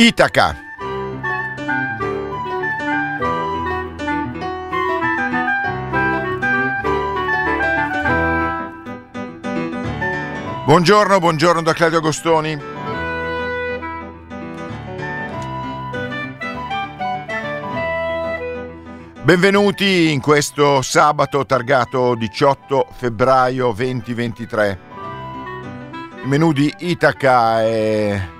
Itaca. Buongiorno, buongiorno da Claudio Agostoni. Benvenuti in questo sabato targato 18 febbraio 2023. Il menù di Itaca è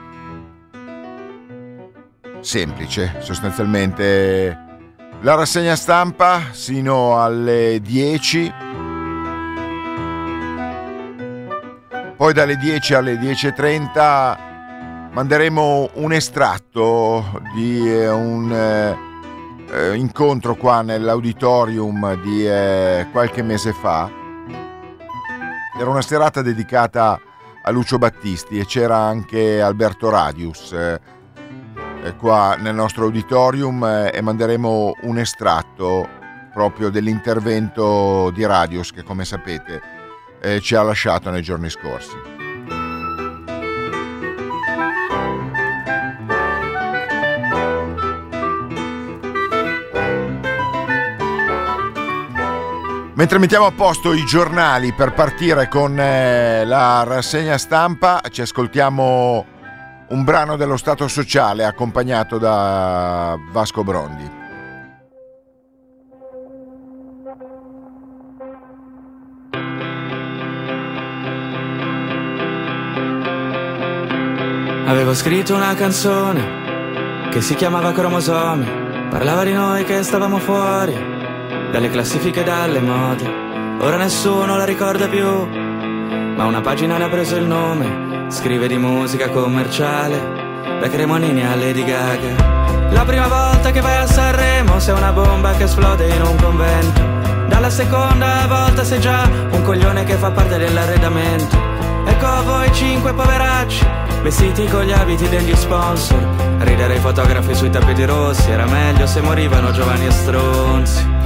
semplice, sostanzialmente la rassegna stampa sino alle 10, poi dalle 10 alle 10.30 manderemo un estratto di eh, un eh, eh, incontro qua nell'auditorium di eh, qualche mese fa. Era una serata dedicata a Lucio Battisti e c'era anche Alberto Radius eh, qua nel nostro auditorium eh, e manderemo un estratto proprio dell'intervento di Radius che come sapete eh, ci ha lasciato nei giorni scorsi. Mentre mettiamo a posto i giornali per partire con eh, la rassegna stampa, ci ascoltiamo un brano dello Stato sociale accompagnato da Vasco Brondi. Avevo scritto una canzone che si chiamava Cromosomi, parlava di noi che stavamo fuori dalle classifiche e dalle mode. Ora nessuno la ricorda più, ma una pagina ne ha preso il nome. Scrive di musica commerciale, da Cremonini a Lady Gaga. La prima volta che vai a Sanremo sei una bomba che esplode in un convento. Dalla seconda volta sei già un coglione che fa parte dell'arredamento. Ecco voi cinque poveracci, vestiti con gli abiti degli sponsor. Ridere i fotografi sui tappeti rossi, era meglio se morivano giovani e stronzi.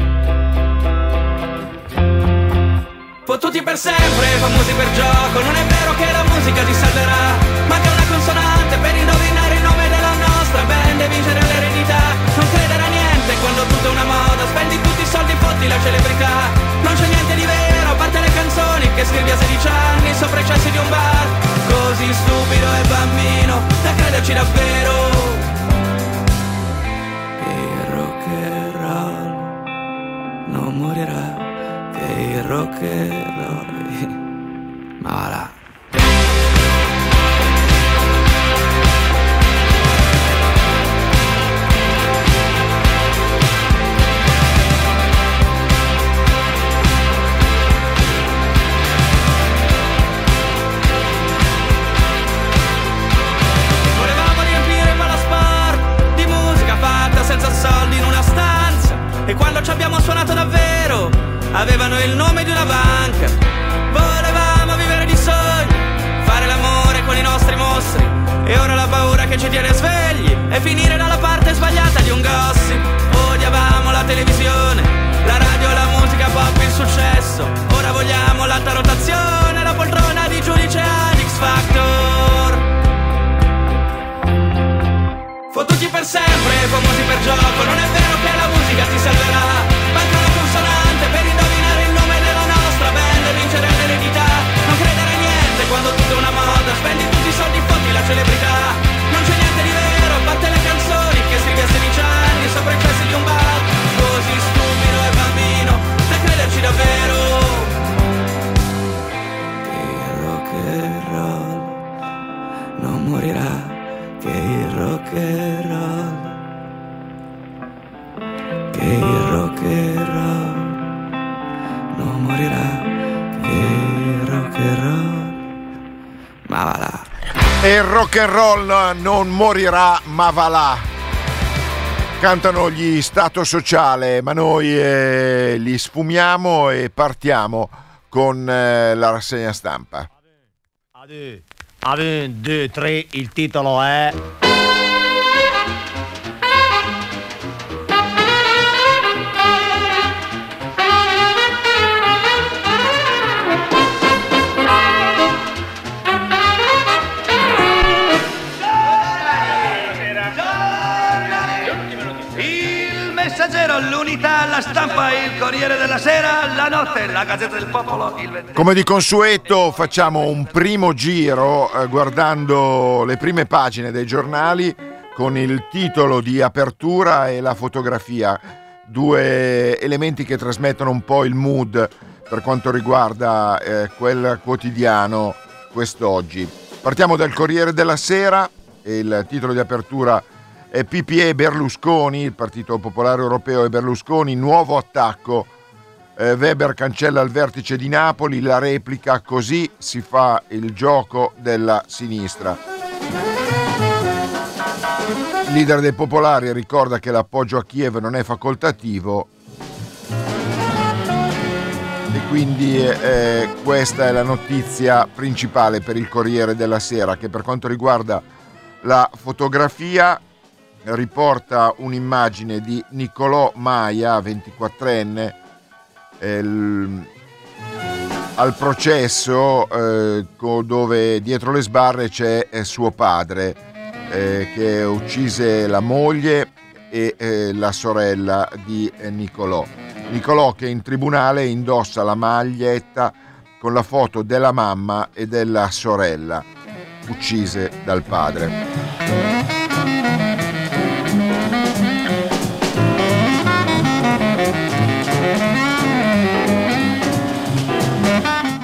Fottuti per sempre, famosi per gioco. Non è vero che la musica ti salverà Manca una consonante per indovinare il nome della nostra band E vincere l'eredità. Non credere a niente quando tutto è una moda. Spendi tutti i soldi, fotti la celebrità. Non c'è niente di vero, a parte le canzoni Che scrivi a 16 anni sopra i cessi di un bar. Così stupido e bambino Da crederci davvero. Il rock and roll Non morirà il rock. Ma là. Senza soldi in una stanza. E quando ci abbiamo suonato davvero, avevano il nome definire and roll non morirà, ma va là. Cantano gli Stato Sociale, ma noi eh, li sfumiamo e partiamo con eh, la rassegna stampa. A 1, 2, 3, il titolo è... stampa, il Corriere della Sera, la notte, la Gazzetta del Popolo, il Come di consueto facciamo un primo giro eh, guardando le prime pagine dei giornali con il titolo di apertura e la fotografia, due elementi che trasmettono un po' il mood per quanto riguarda eh, quel quotidiano quest'oggi. Partiamo dal Corriere della Sera, il titolo di apertura è PPE Berlusconi, il Partito Popolare Europeo e Berlusconi, nuovo attacco. Eh, Weber cancella il vertice di Napoli, la replica, così si fa il gioco della sinistra. Il leader dei popolari ricorda che l'appoggio a Kiev non è facoltativo e quindi eh, questa è la notizia principale per il Corriere della Sera che per quanto riguarda la fotografia riporta un'immagine di Niccolò Maia, 24enne, eh, al processo eh, dove dietro le sbarre c'è eh, suo padre eh, che uccise la moglie e eh, la sorella di eh, Niccolò. Niccolò che in tribunale indossa la maglietta con la foto della mamma e della sorella uccise dal padre.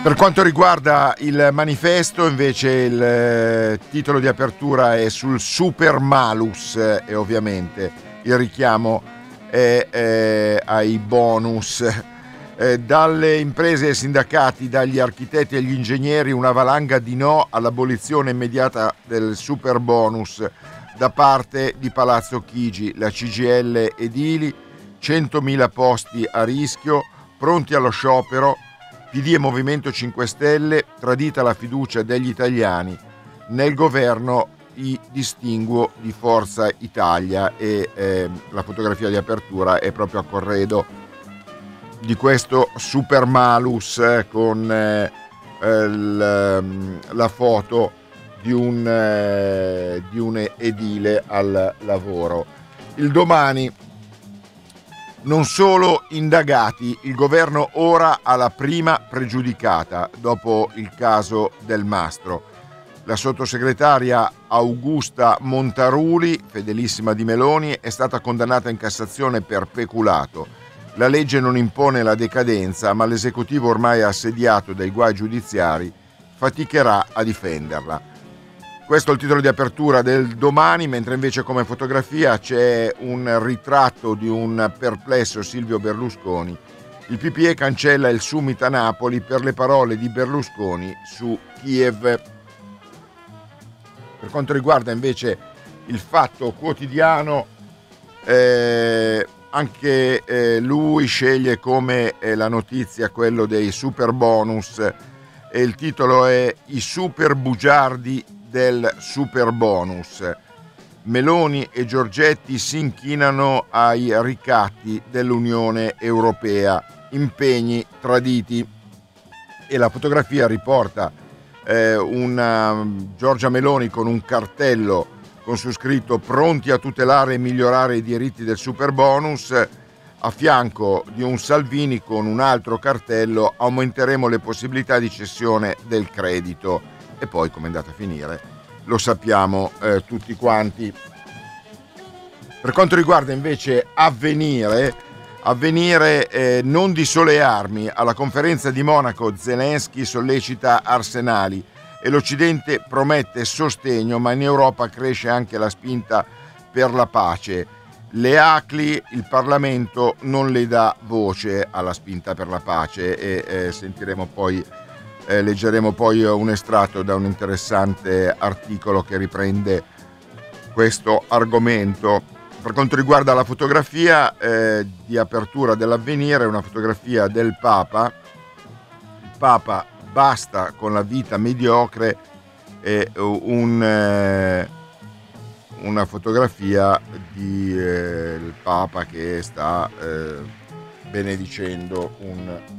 Per quanto riguarda il manifesto, invece il eh, titolo di apertura è sul super malus eh, e ovviamente il richiamo è, è ai bonus. Eh, dalle imprese e sindacati, dagli architetti agli ingegneri, una valanga di no all'abolizione immediata del super bonus da parte di Palazzo Chigi, la CGL edili, 100.000 posti a rischio, pronti allo sciopero PD e Movimento 5 Stelle, tradita la fiducia degli italiani nel governo i distinguo di Forza Italia e eh, la fotografia di apertura è proprio a corredo di questo super malus eh, con eh, l, ehm, la foto di un, eh, di un edile al lavoro. Il domani non solo indagati, il governo ora ha la prima pregiudicata dopo il caso del mastro. La sottosegretaria Augusta Montaruli, fedelissima di Meloni, è stata condannata in Cassazione per peculato. La legge non impone la decadenza, ma l'esecutivo ormai assediato dai guai giudiziari faticherà a difenderla. Questo è il titolo di apertura del domani, mentre invece come fotografia c'è un ritratto di un perplesso Silvio Berlusconi. Il PPE cancella il summit a Napoli per le parole di Berlusconi su Kiev. Per quanto riguarda invece il fatto quotidiano, eh, anche eh, lui sceglie come eh, la notizia quello dei super bonus e il titolo è I super bugiardi del super bonus. Meloni e Giorgetti si inchinano ai ricatti dell'Unione Europea, impegni traditi. E la fotografia riporta eh, una um, Giorgia Meloni con un cartello con su scritto pronti a tutelare e migliorare i diritti del super bonus a fianco di un Salvini con un altro cartello aumenteremo le possibilità di cessione del credito e poi come è andata a finire lo sappiamo eh, tutti quanti. Per quanto riguarda invece avvenire, avvenire eh, non di sole armi, alla conferenza di Monaco Zelensky sollecita arsenali e l'Occidente promette sostegno, ma in Europa cresce anche la spinta per la pace. Le ACLI, il Parlamento non le dà voce alla spinta per la pace e eh, sentiremo poi eh, leggeremo poi un estratto da un interessante articolo che riprende questo argomento. Per quanto riguarda la fotografia eh, di apertura dell'avvenire, una fotografia del Papa. Il Papa basta con la vita mediocre e un, eh, una fotografia del eh, Papa che sta eh, benedicendo un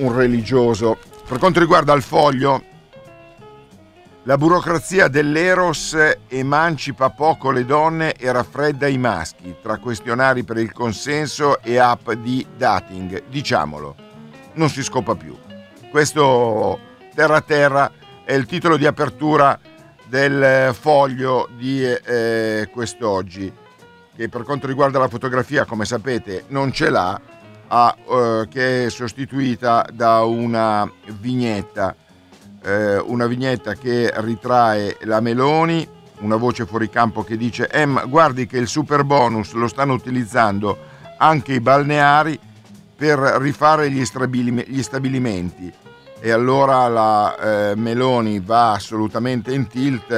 un religioso. Per quanto riguarda il foglio, La burocrazia dell'Eros emancipa poco le donne e raffredda i maschi, tra questionari per il consenso e app di dating. Diciamolo, non si scopa più. Questo Terra a Terra è il titolo di apertura del foglio di eh, quest'oggi, che per quanto riguarda la fotografia, come sapete, non ce l'ha, ha, eh, che è sostituita da una vignetta. Eh, una vignetta che ritrae la Meloni, una voce fuori campo che dice eh, guardi che il super bonus lo stanno utilizzando anche i balneari per rifare gli, gli stabilimenti. E allora la eh, Meloni va assolutamente in tilt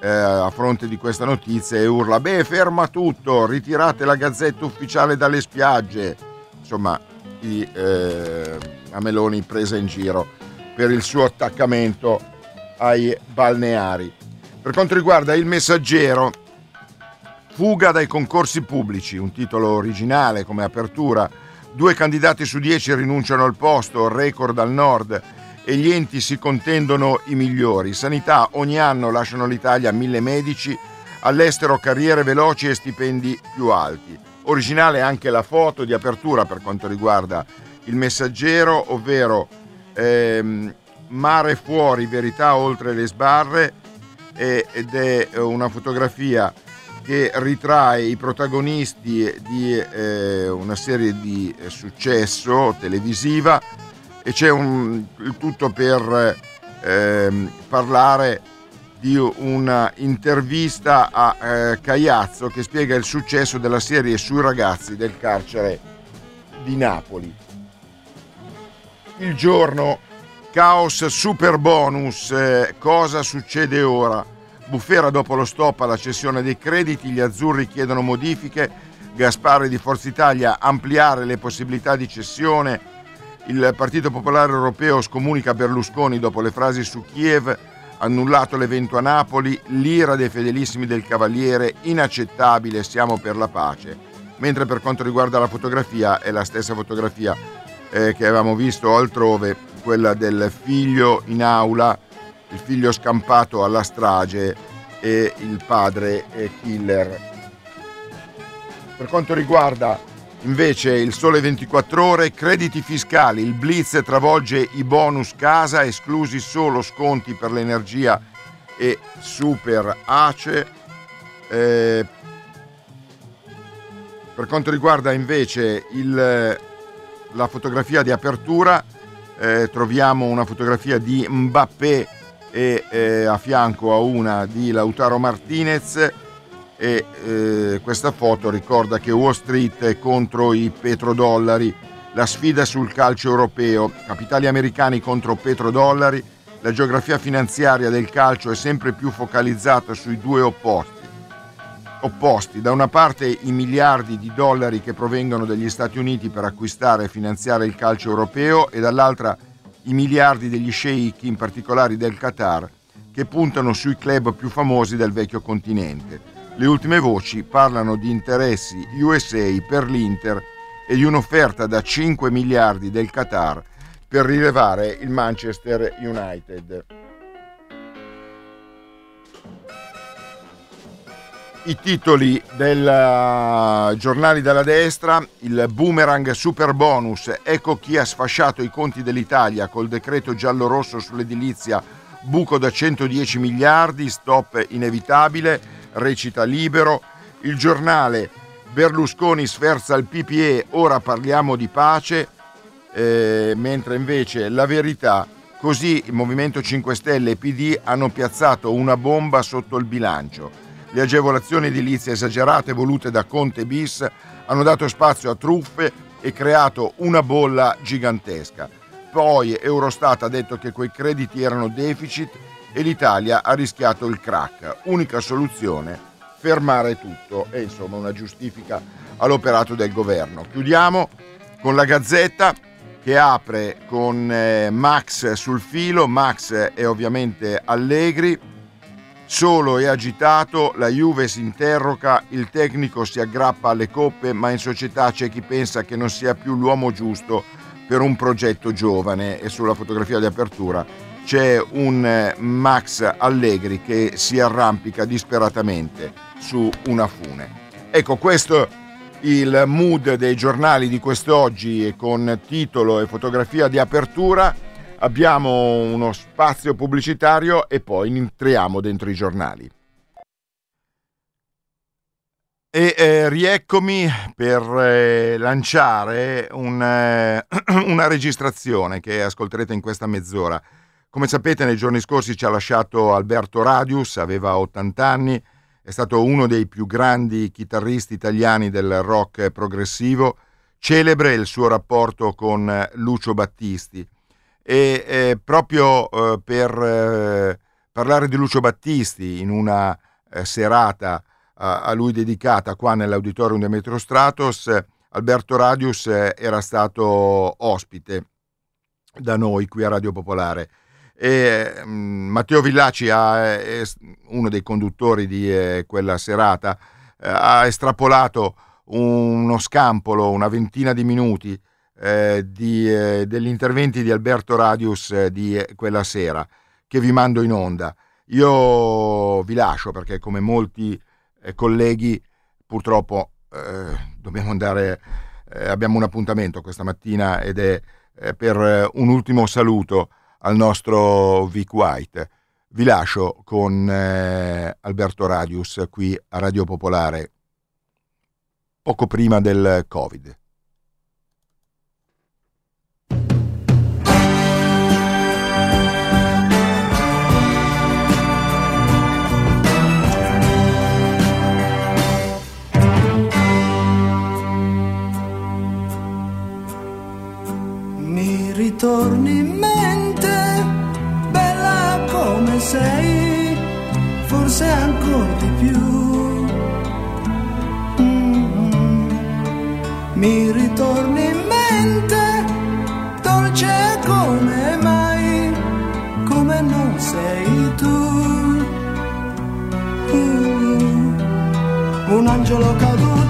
eh, a fronte di questa notizia e urla beh ferma tutto ritirate la gazzetta ufficiale dalle spiagge insomma i, eh, la Meloni presa in giro per il suo attaccamento ai balneari. Per quanto riguarda il messaggero, fuga dai concorsi pubblici, un titolo originale come apertura. Due candidati su dieci rinunciano al posto, record al nord e gli enti si contendono i migliori. Sanità ogni anno lasciano l'Italia mille medici, all'estero carriere veloci e stipendi più alti. Originale anche la foto di apertura per quanto riguarda il messaggero, ovvero ehm, Mare fuori, verità oltre le sbarre ed è una fotografia che ritrae i protagonisti di eh, una serie di successo televisiva e c'è un, il tutto per eh, parlare di una intervista a eh, Cagliazzo che spiega il successo della serie sui ragazzi del carcere di Napoli il giorno, caos super bonus, eh, cosa succede ora? Bufera dopo lo stop alla cessione dei crediti, gli azzurri chiedono modifiche, Gaspare di Forza Italia ampliare le possibilità di cessione, il Partito Popolare Europeo scomunica Berlusconi dopo le frasi su Kiev, annullato l'evento a Napoli, l'ira dei fedelissimi del Cavaliere, inaccettabile, siamo per la pace. Mentre per quanto riguarda la fotografia è la stessa fotografia eh, che avevamo visto altrove, quella del figlio in aula, il figlio scampato alla strage e il padre killer. Per quanto riguarda invece il sole 24 ore, crediti fiscali, il blitz travolge i bonus casa, esclusi solo sconti per l'energia e super ACE. Eh, per quanto riguarda invece il la fotografia di apertura eh, troviamo una fotografia di Mbappé e eh, a fianco a una di Lautaro Martinez e eh, questa foto ricorda che Wall Street è contro i petrodollari, la sfida sul calcio europeo, capitali americani contro petrodollari, la geografia finanziaria del calcio è sempre più focalizzata sui due opposti opposti. Da una parte i miliardi di dollari che provengono dagli Stati Uniti per acquistare e finanziare il calcio europeo e dall'altra i miliardi degli sceicchi, in particolare del Qatar, che puntano sui club più famosi del vecchio continente. Le ultime voci parlano di interessi USA per l'Inter e di un'offerta da 5 miliardi del Qatar per rilevare il Manchester United. I titoli del uh, giornali della destra, il boomerang super bonus, ecco chi ha sfasciato i conti dell'Italia col decreto giallo-rosso sull'edilizia, buco da 110 miliardi, stop inevitabile, recita libero, il giornale Berlusconi sferza il PPE, ora parliamo di pace, eh, mentre invece la verità, così il Movimento 5 Stelle e PD hanno piazzato una bomba sotto il bilancio. Le agevolazioni edilizie esagerate volute da Conte bis hanno dato spazio a truffe e creato una bolla gigantesca. Poi Eurostat ha detto che quei crediti erano deficit e l'Italia ha rischiato il crack. Unica soluzione, fermare tutto e insomma una giustifica all'operato del governo. Chiudiamo con la Gazzetta che apre con eh, Max sul filo, Max è ovviamente Allegri, Solo e agitato, la Juve si interroga, il tecnico si aggrappa alle coppe, ma in società c'è chi pensa che non sia più l'uomo giusto per un progetto giovane e sulla fotografia di apertura c'è un eh, Max Allegri che si arrampica disperatamente su una fune. Ecco, questo il mood dei giornali di quest'oggi con titolo e fotografia di apertura. Abbiamo uno spazio pubblicitario e poi entriamo dentro i giornali. E eh, rieccomi per eh, lanciare un, eh, una registrazione che ascolterete in questa mezz'ora. Come sapete, nei giorni scorsi ci ha lasciato Alberto Radius, aveva 80 anni, è stato uno dei più grandi chitarristi italiani del rock progressivo, celebre il suo rapporto con Lucio Battisti. E eh, proprio eh, per eh, parlare di Lucio Battisti in una eh, serata a lui dedicata qua nell'auditorium di Metro Stratos, Alberto Radius eh, era stato ospite da noi qui a Radio Popolare. E, mh, mm, Matteo Villaci, ha, è uno dei conduttori di eh, quella serata, eh, ha estrapolato uno scampolo, una ventina di minuti eh, di, eh, degli interventi di Alberto Radius eh, di quella sera, che vi mando in onda. Io vi lascio perché come molti eh, colleghi, purtroppo eh, dobbiamo andare, eh, abbiamo un appuntamento questa mattina ed è eh, per eh, un ultimo saluto al nostro Vic White. Vi lascio con eh, Alberto Radius qui a Radio Popolare poco prima del Covid. torni in sei, forse ancora di più. Mm-hmm. Mi ritorni in mente, dolce come mai, come non sei tu. Mm-hmm. Un angelo caduto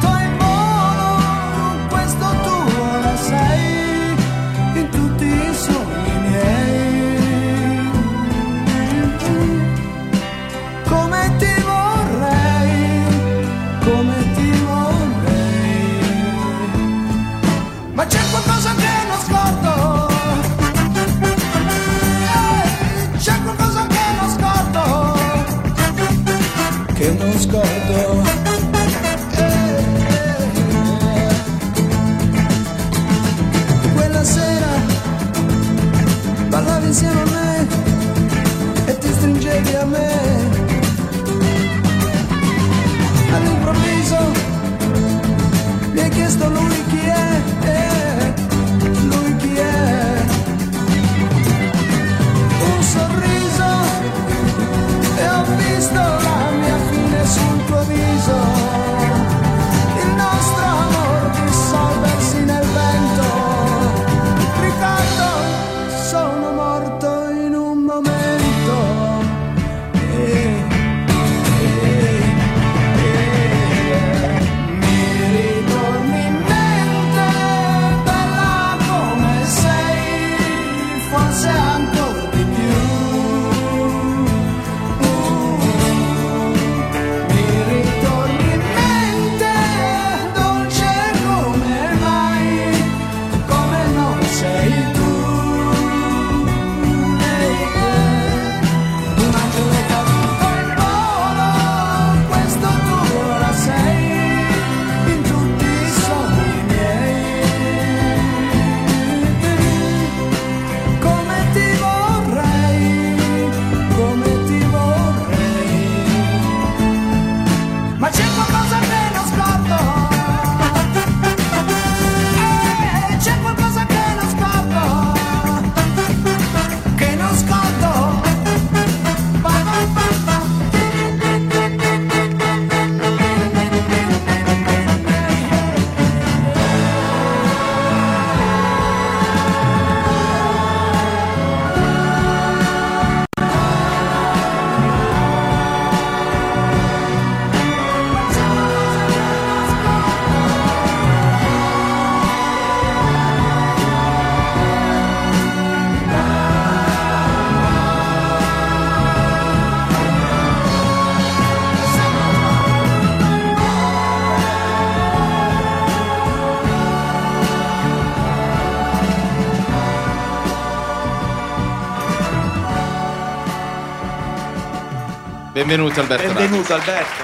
Benvenuto Alberto. Benvenuto Alberto.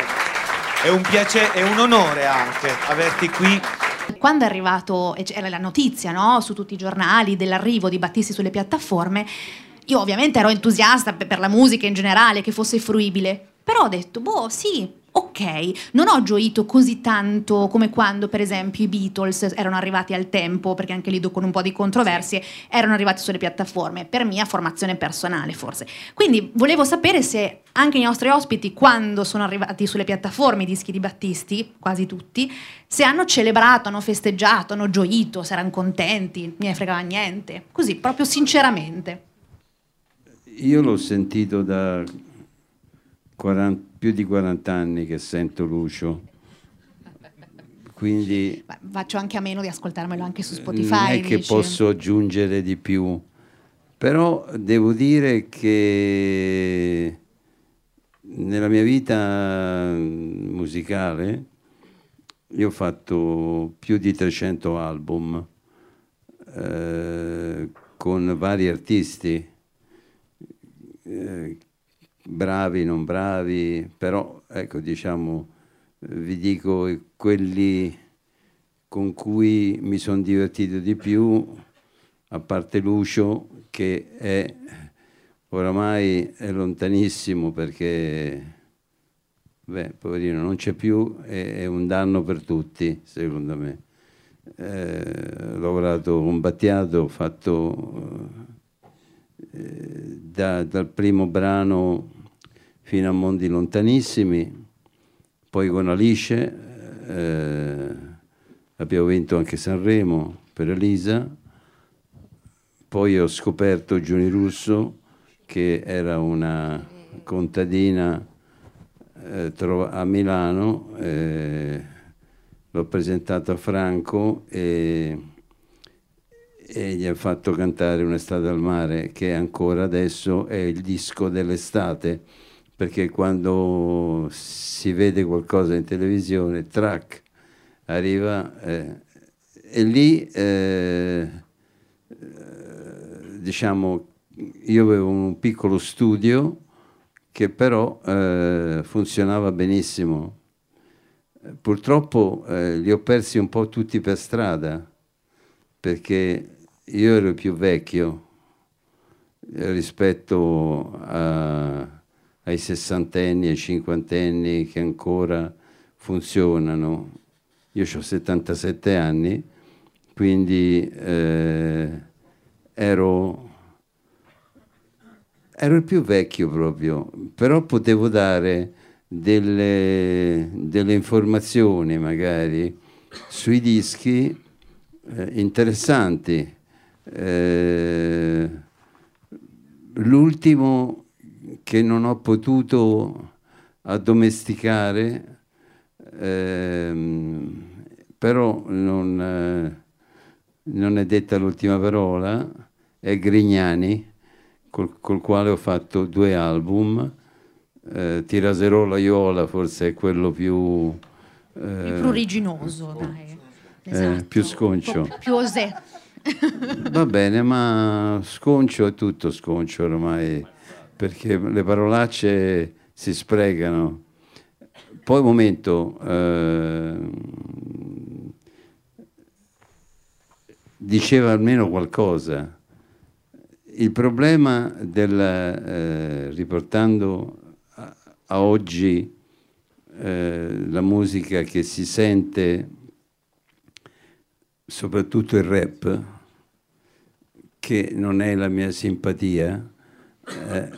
È un piacere, è un onore anche averti qui. Quando è arrivato, e c'era la notizia no, su tutti i giornali dell'arrivo di Battisti sulle piattaforme, io ovviamente ero entusiasta per la musica in generale, che fosse fruibile, però ho detto, boh, sì, ok, non ho gioito così tanto come quando per esempio i Beatles erano arrivati al tempo, perché anche lì con un po' di controversie erano arrivati sulle piattaforme, per mia formazione personale forse. Quindi volevo sapere se anche i nostri ospiti, quando sono arrivati sulle piattaforme i dischi di Battisti, quasi tutti, se hanno celebrato, hanno festeggiato, hanno gioito, se erano contenti, mi ne fregava niente, così proprio sinceramente. Io l'ho sentito da 40, più di 40 anni che sento Lucio. Quindi faccio anche a meno di ascoltarmelo anche su Spotify. Non è che dici. posso aggiungere di più, però devo dire che nella mia vita musicale io ho fatto più di 300 album eh, con vari artisti eh, bravi, non bravi, però ecco diciamo vi dico quelli con cui mi sono divertito di più, a parte Lucio che è oramai è lontanissimo perché beh, poverino non c'è più, è, è un danno per tutti secondo me. Eh, ho lavorato con Battiato, ho fatto eh, da, dal primo brano fino a Mondi Lontanissimi, poi con Alice eh, abbiamo vinto anche Sanremo per Elisa, poi ho scoperto Giuni Russo che era una contadina eh, a Milano, eh, l'ho presentato a Franco e e gli ha fatto cantare Un'estate al mare, che ancora adesso è il disco dell'estate, perché quando si vede qualcosa in televisione, track, arriva eh, e lì, eh, diciamo, io avevo un piccolo studio che però eh, funzionava benissimo. Purtroppo eh, li ho persi un po' tutti per strada perché io ero più vecchio rispetto a, ai sessantenni e cinquantenni che ancora funzionano. Io ho 77 anni, quindi eh, ero, ero il più vecchio proprio, però potevo dare delle, delle informazioni magari sui dischi eh, interessanti eh, l'ultimo che non ho potuto addomesticare, ehm, però non, eh, non, è detta l'ultima parola, è Grignani, col, col quale ho fatto due album. Eh, Tiraserola Iola forse è quello più... Eh, più pruriginoso, dai. Eh, esatto. più sconcio. Più osè. Va bene, ma sconcio è tutto sconcio ormai, perché le parolacce si sprecano. Poi un momento, eh, diceva almeno qualcosa. Il problema del, eh, riportando a, a oggi eh, la musica che si sente soprattutto il rap, che non è la mia simpatia, eh,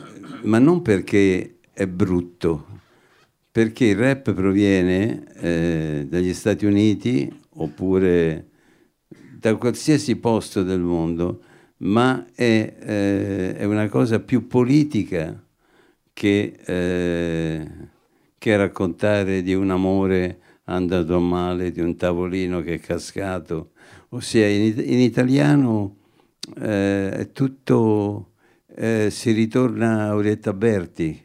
ma non perché è brutto, perché il rap proviene eh, dagli Stati Uniti oppure da qualsiasi posto del mondo, ma è, eh, è una cosa più politica che, eh, che raccontare di un amore andato male, di un tavolino che è cascato. Ossia in, in italiano eh, è tutto, eh, si ritorna a Orietta Berti.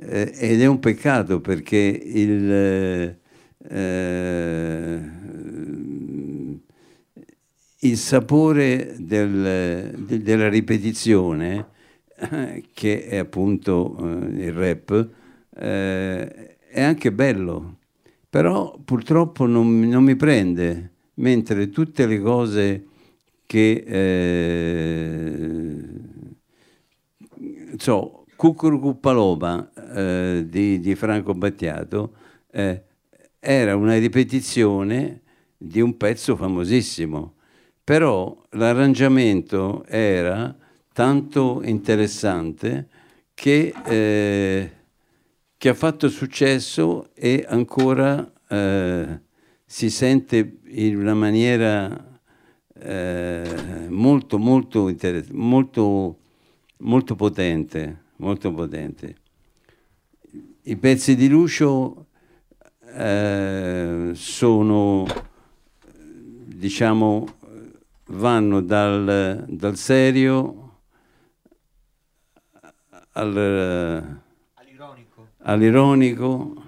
Eh, ed è un peccato perché il, eh, il sapore del, de, della ripetizione che è appunto eh, il rap, eh, è anche bello, però purtroppo non, non mi prende, mentre tutte le cose che eh, so, Cucurucu Paloma eh, di, di Franco Battiato eh, era una ripetizione di un pezzo famosissimo, però l'arrangiamento era tanto interessante che, eh, che ha fatto successo e ancora eh, si sente in una maniera eh, molto, molto, molto, molto potente, molto potente. I pezzi di Lucio eh, sono, diciamo, vanno dal, dal serio al, All'ironico. all'ironico.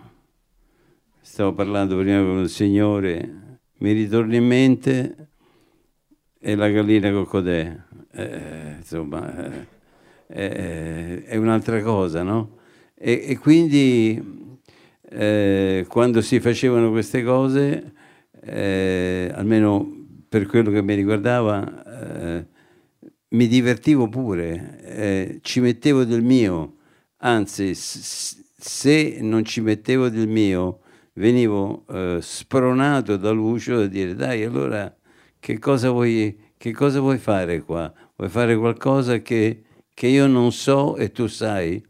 Stavo parlando prima con un signore, mi ritorna in mente e la gallina coccodè. Eh, insomma, eh, eh, è un'altra cosa, no? E, e quindi eh, quando si facevano queste cose, eh, almeno per quello che mi riguardava, eh, mi divertivo pure, eh, ci mettevo del mio, anzi se non ci mettevo del mio venivo eh, spronato da Lucio a dire dai allora che cosa vuoi, che cosa vuoi fare qua? Vuoi fare qualcosa che, che io non so e tu sai?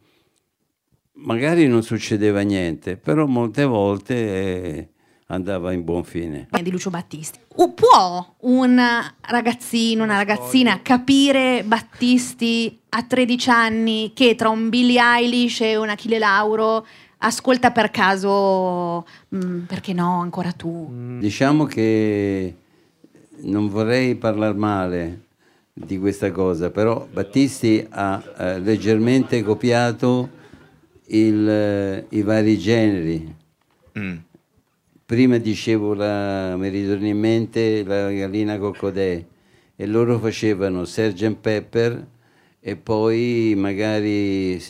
Magari non succedeva niente, però molte volte eh, andava in buon fine. di Lucio Battisti. U- può un ragazzino, una ragazzina capire Battisti a 13 anni che tra un Billie Eilish e un Achille Lauro ascolta per caso mm, perché no, ancora tu. Diciamo che non vorrei parlare male di questa cosa, però Battisti ha eh, leggermente copiato il, eh, i vari generi. Prima dicevo, la, mi ritorna in mente la gallina coccodè e loro facevano Sgt. Pepper e poi magari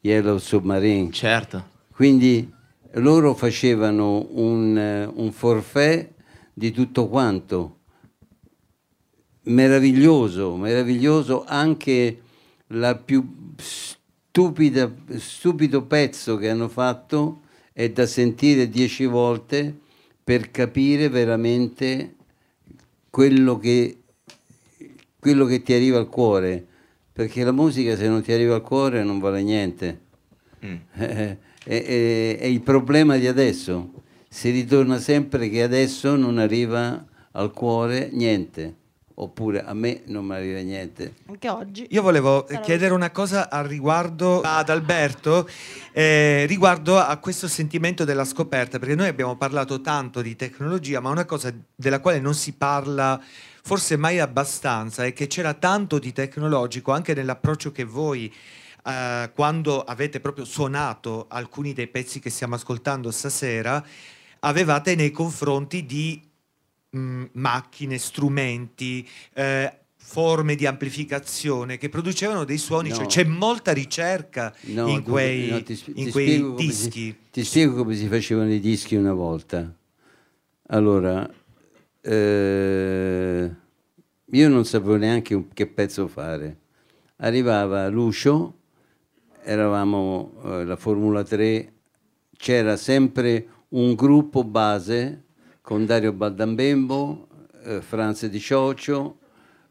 Yellow Submarine. Certo. Quindi loro facevano un, eh, un forfait di tutto quanto. Meraviglioso, meraviglioso anche la più stupida, stupido pezzo che hanno fatto è da sentire dieci volte per capire veramente quello che, quello che ti arriva al cuore. Perché la musica se non ti arriva al cuore non vale niente. Eh, è, è- è il problema di adesso. Si ritorna sempre che adesso non arriva al cuore niente, oppure a me non mi arriva niente. Anche oggi. Io volevo Sarà- chiedere una cosa al riguardo ad Alberto, eh, riguardo a questo sentimento della scoperta, perché noi abbiamo parlato tanto di tecnologia, ma una cosa della quale non si parla forse mai abbastanza è che c'era tanto di tecnologico anche nell'approccio che voi eh, quando avete proprio suonato alcuni dei pezzi che stiamo ascoltando stasera, avevate nei confronti di mh, macchine, strumenti, eh, forme di amplificazione che producevano dei suoni, No. cioè c'è molta ricerca No, in quei, no, ti, in ti quei dischi. si- ti spiego come si facevano i dischi una volta. Allora, eh, io non sapevo neanche che pezzo fare. Arrivava Lucio, eravamo eh, la Formula 3, c'era sempre un gruppo base con Dario Baldambembo, eh, Franz Di Cioccio,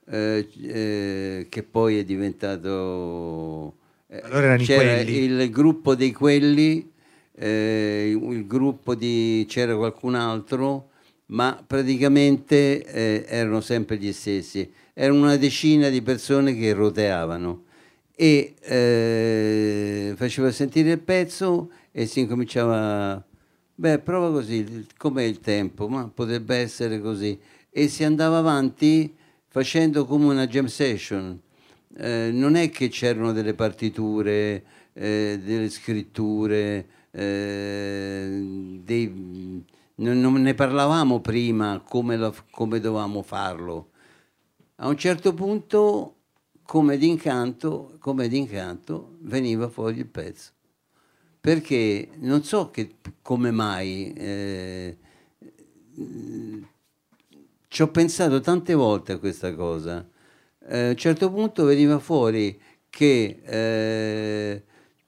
eh, eh, che poi è diventato... eh, Allora c'era il gruppo dei quelli, eh, il gruppo di... c'era qualcun altro, ma praticamente eh, erano sempre gli stessi. Erano una decina di persone che roteavano e faceva sentire il pezzo e si incominciava beh prova così com'è il tempo? Ma potrebbe essere così. E si andava avanti facendo come una jam session. Eh, non è che c'erano delle partiture eh, delle scritture eh, dei- non, non ne parlavamo prima come, la- come dovevamo farlo. A un certo punto come d'incanto, come d'incanto veniva fuori il pezzo. Perché non so che, come mai, eh, ci ho pensato tante volte a questa cosa. Eh, a un certo punto veniva fuori che eh,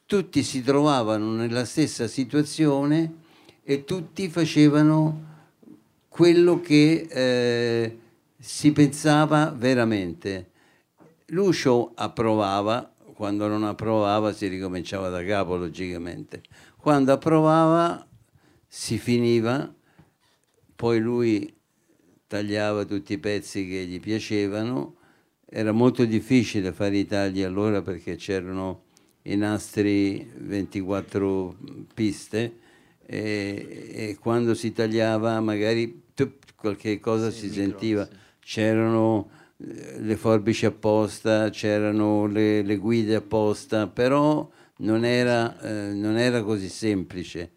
tutti si trovavano nella stessa situazione e tutti facevano quello che eh, si pensava veramente. Lucio approvava, quando non approvava si ricominciava da capo logicamente. Quando approvava si finiva, poi lui tagliava tutti i pezzi che gli piacevano. Era molto difficile fare i tagli allora perché c'erano i nastri 24 piste e, e quando si tagliava magari qualche cosa sì, si sentiva, sì. c'erano le forbici apposta, c'erano le, le guide apposta, però non era, eh, non era, così semplice.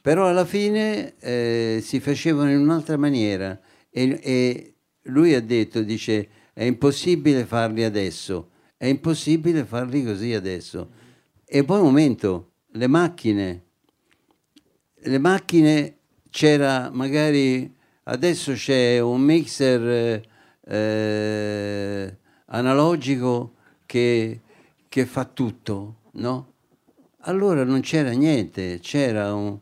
Però alla fine eh, si facevano in un'altra maniera e, e lui ha detto, dice, è impossibile farli adesso, è impossibile farli così adesso. E poi un momento, le macchine, le macchine c'era magari, adesso c'è un mixer eh, analogico che, che, fa tutto, no? Allora non c'era niente, c'era un,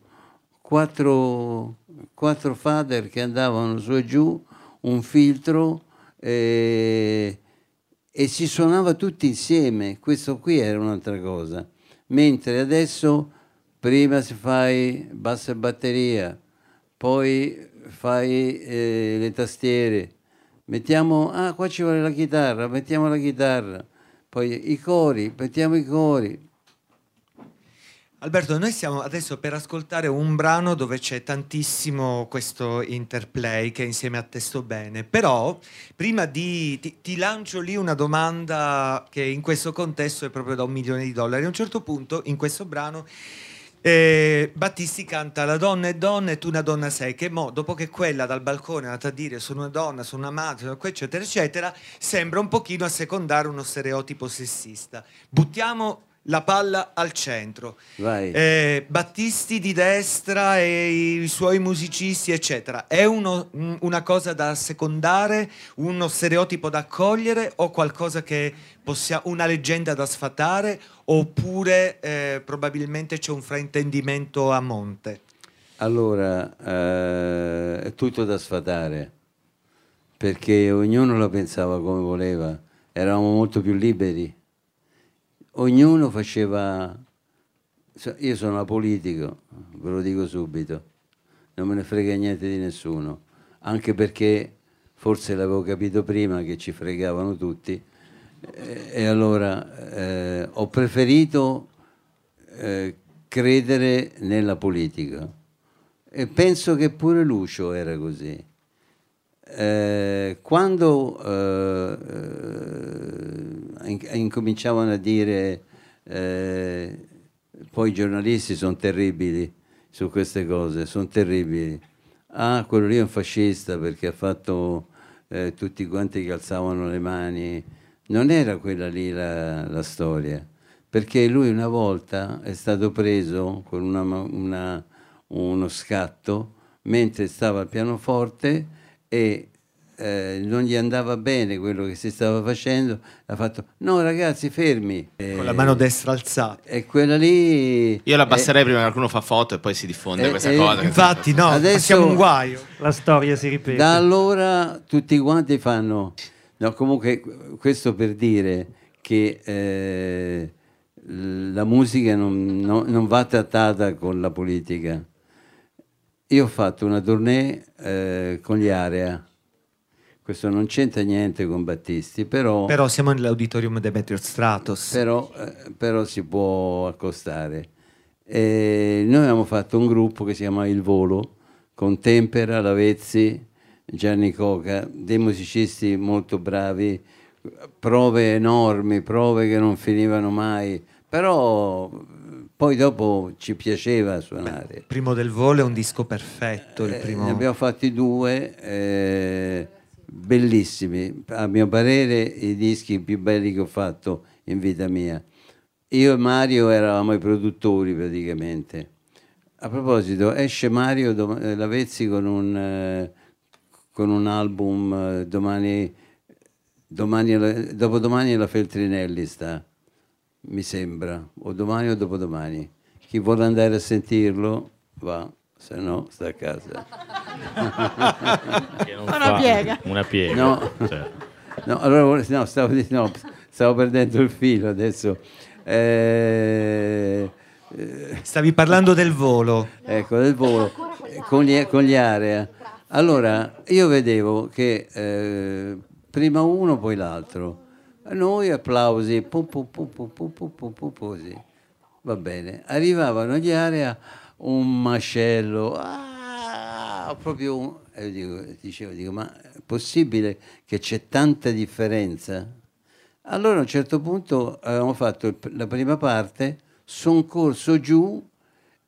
quattro, quattro fader che andavano su e giù, un filtro eh, e si suonava tutti insieme. Questo qui era un'altra cosa. Mentre adesso prima si fai bassa batteria, poi fai eh, le tastiere, mettiamo, ah qua ci vuole la chitarra, mettiamo la chitarra, poi i cori, mettiamo i cori, Alberto, noi stiamo adesso per ascoltare un brano dove c'è tantissimo questo interplay che insieme a te sto bene, però prima di ti, ti, lancio lì una domanda che in questo contesto è proprio da un milione di dollari. A un certo punto in questo brano eh, Battisti canta La donna è donna e tu una donna sei, che mo, dopo che quella dal balcone è andata a dire sono una donna, sono una madre, eccetera, eccetera, sembra un pochino assecondare uno stereotipo sessista. Buttiamo la palla al centro. Eh, Battisti di destra e i suoi musicisti, eccetera. È uno, una cosa da secondare, uno stereotipo da accogliere o qualcosa che possiamo, una leggenda da sfatare oppure eh, probabilmente c'è un fraintendimento a monte? Allora, eh, è tutto da sfatare perché ognuno la pensava come voleva, eravamo molto più liberi ognuno faceva... Io sono apolitico, ve lo dico subito, non me ne frega niente di nessuno, anche perché forse l'avevo capito prima che ci fregavano tutti eh, e allora eh, ho preferito eh, credere nella politica e penso che pure Lucio era così. Eh, quando eh, eh, incominciavano a dire eh, poi i giornalisti sono terribili su queste cose, sono terribili. Ah, quello lì è un fascista perché ha fatto eh, tutti quanti che alzavano le mani. Non era quella lì la, la, storia, perché lui una volta è stato preso con una, una, uno scatto mentre stava al pianoforte e eh, non gli andava bene quello che si stava facendo, ha fatto no ragazzi fermi. Con la mano destra alzata. E quella lì... Io la abbasserei prima che qualcuno fa foto e poi si diffonde eh, questa cosa. Infatti no, adesso siamo un guaio. La storia si ripete. Da allora tutti quanti fanno... No, comunque questo per dire che eh, la musica non, no, non va trattata con la politica io ho fatto una tournée eh, con gli Area. Questo non c'entra niente con Battisti, però... Però siamo nell'auditorium Demetrio Stratos. Però, eh, però si può accostare. E noi abbiamo fatto un gruppo che si chiama Il Volo, con Tempera, Lavezzi, Gianni Coca, dei musicisti molto bravi, prove enormi, prove che non finivano mai, però poi dopo ci piaceva suonare. Beh, primo del volo è un disco perfetto. Il eh, primo... ne abbiamo fatti due, eh, bellissimi, a mio parere i dischi più belli che ho fatto in vita mia. Io e Mario eravamo i produttori praticamente. A proposito, esce Mario dom- eh, Lavezzi con un, eh, con un album eh, domani, domani dopodomani la Feltrinelli sta, mi sembra, o domani o dopodomani. Chi vuole andare a sentirlo va, se no sta a casa. Che non Una fa piega. Una piega. No. Cioè, No, allora no, stavo, di- no, stavo perdendo il filo adesso. Eh, Stavi parlando del volo. ecco, del volo con gli, con gli area. Allora, io vedevo che eh, prima uno, poi l'altro. Noi applausi, pum, pum, pum, pum, pum, pum, pum, pum, così. Va bene. Arrivavano gli area, un mascello, ah, proprio un- io dico, dicevo, dico, ma è possibile che c'è tanta differenza? Allora a un certo punto avevamo fatto la prima parte, sono corso giù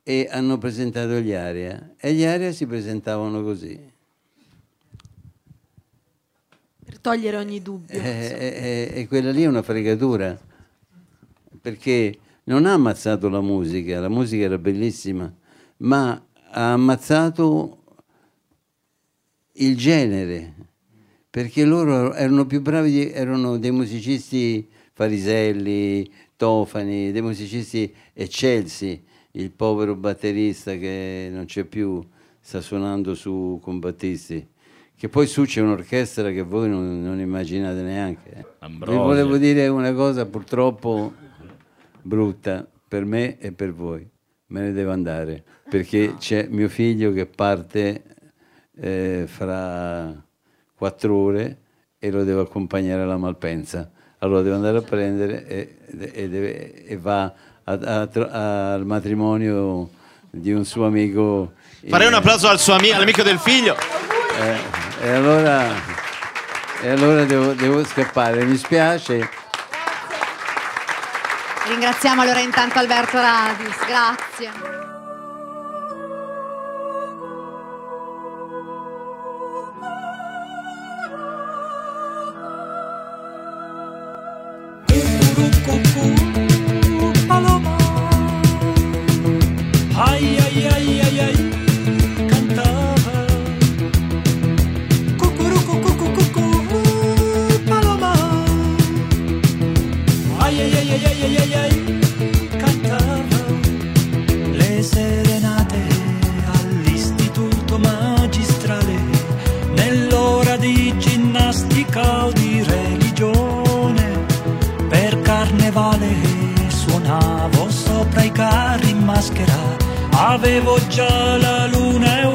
e hanno presentato gli Aria e gli Aria si presentavano così. Per togliere ogni dubbio. E, e- e quella lì è una fregatura, perché non ha ammazzato la musica, la musica era bellissima, ma ha ammazzato il genere, perché loro erano più bravi, di- erano dei musicisti fariselli, tofani, dei musicisti eccelsi. Il povero batterista che non c'è più sta suonando su con Battisti. Che poi su c'è un'orchestra che voi non, non immaginate neanche. eh. Vi volevo dire una cosa purtroppo brutta per me e per voi. Me ne devo andare perché c'è mio figlio che parte eh, fra quattro ore e lo devo accompagnare alla Malpensa. Allora devo andare a prendere e, e deve- e va a- a tro- al matrimonio di un suo amico. Farei un in- applauso al suo ami- all'amico del figlio. eh, e allora, e allora devo, devo scappare, mi spiace. Ringraziamo allora intanto Alberto Radis, grazie. O di religione per carnevale suonavo sopra i carri in maschera, avevo già la luna e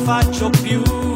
faccio più.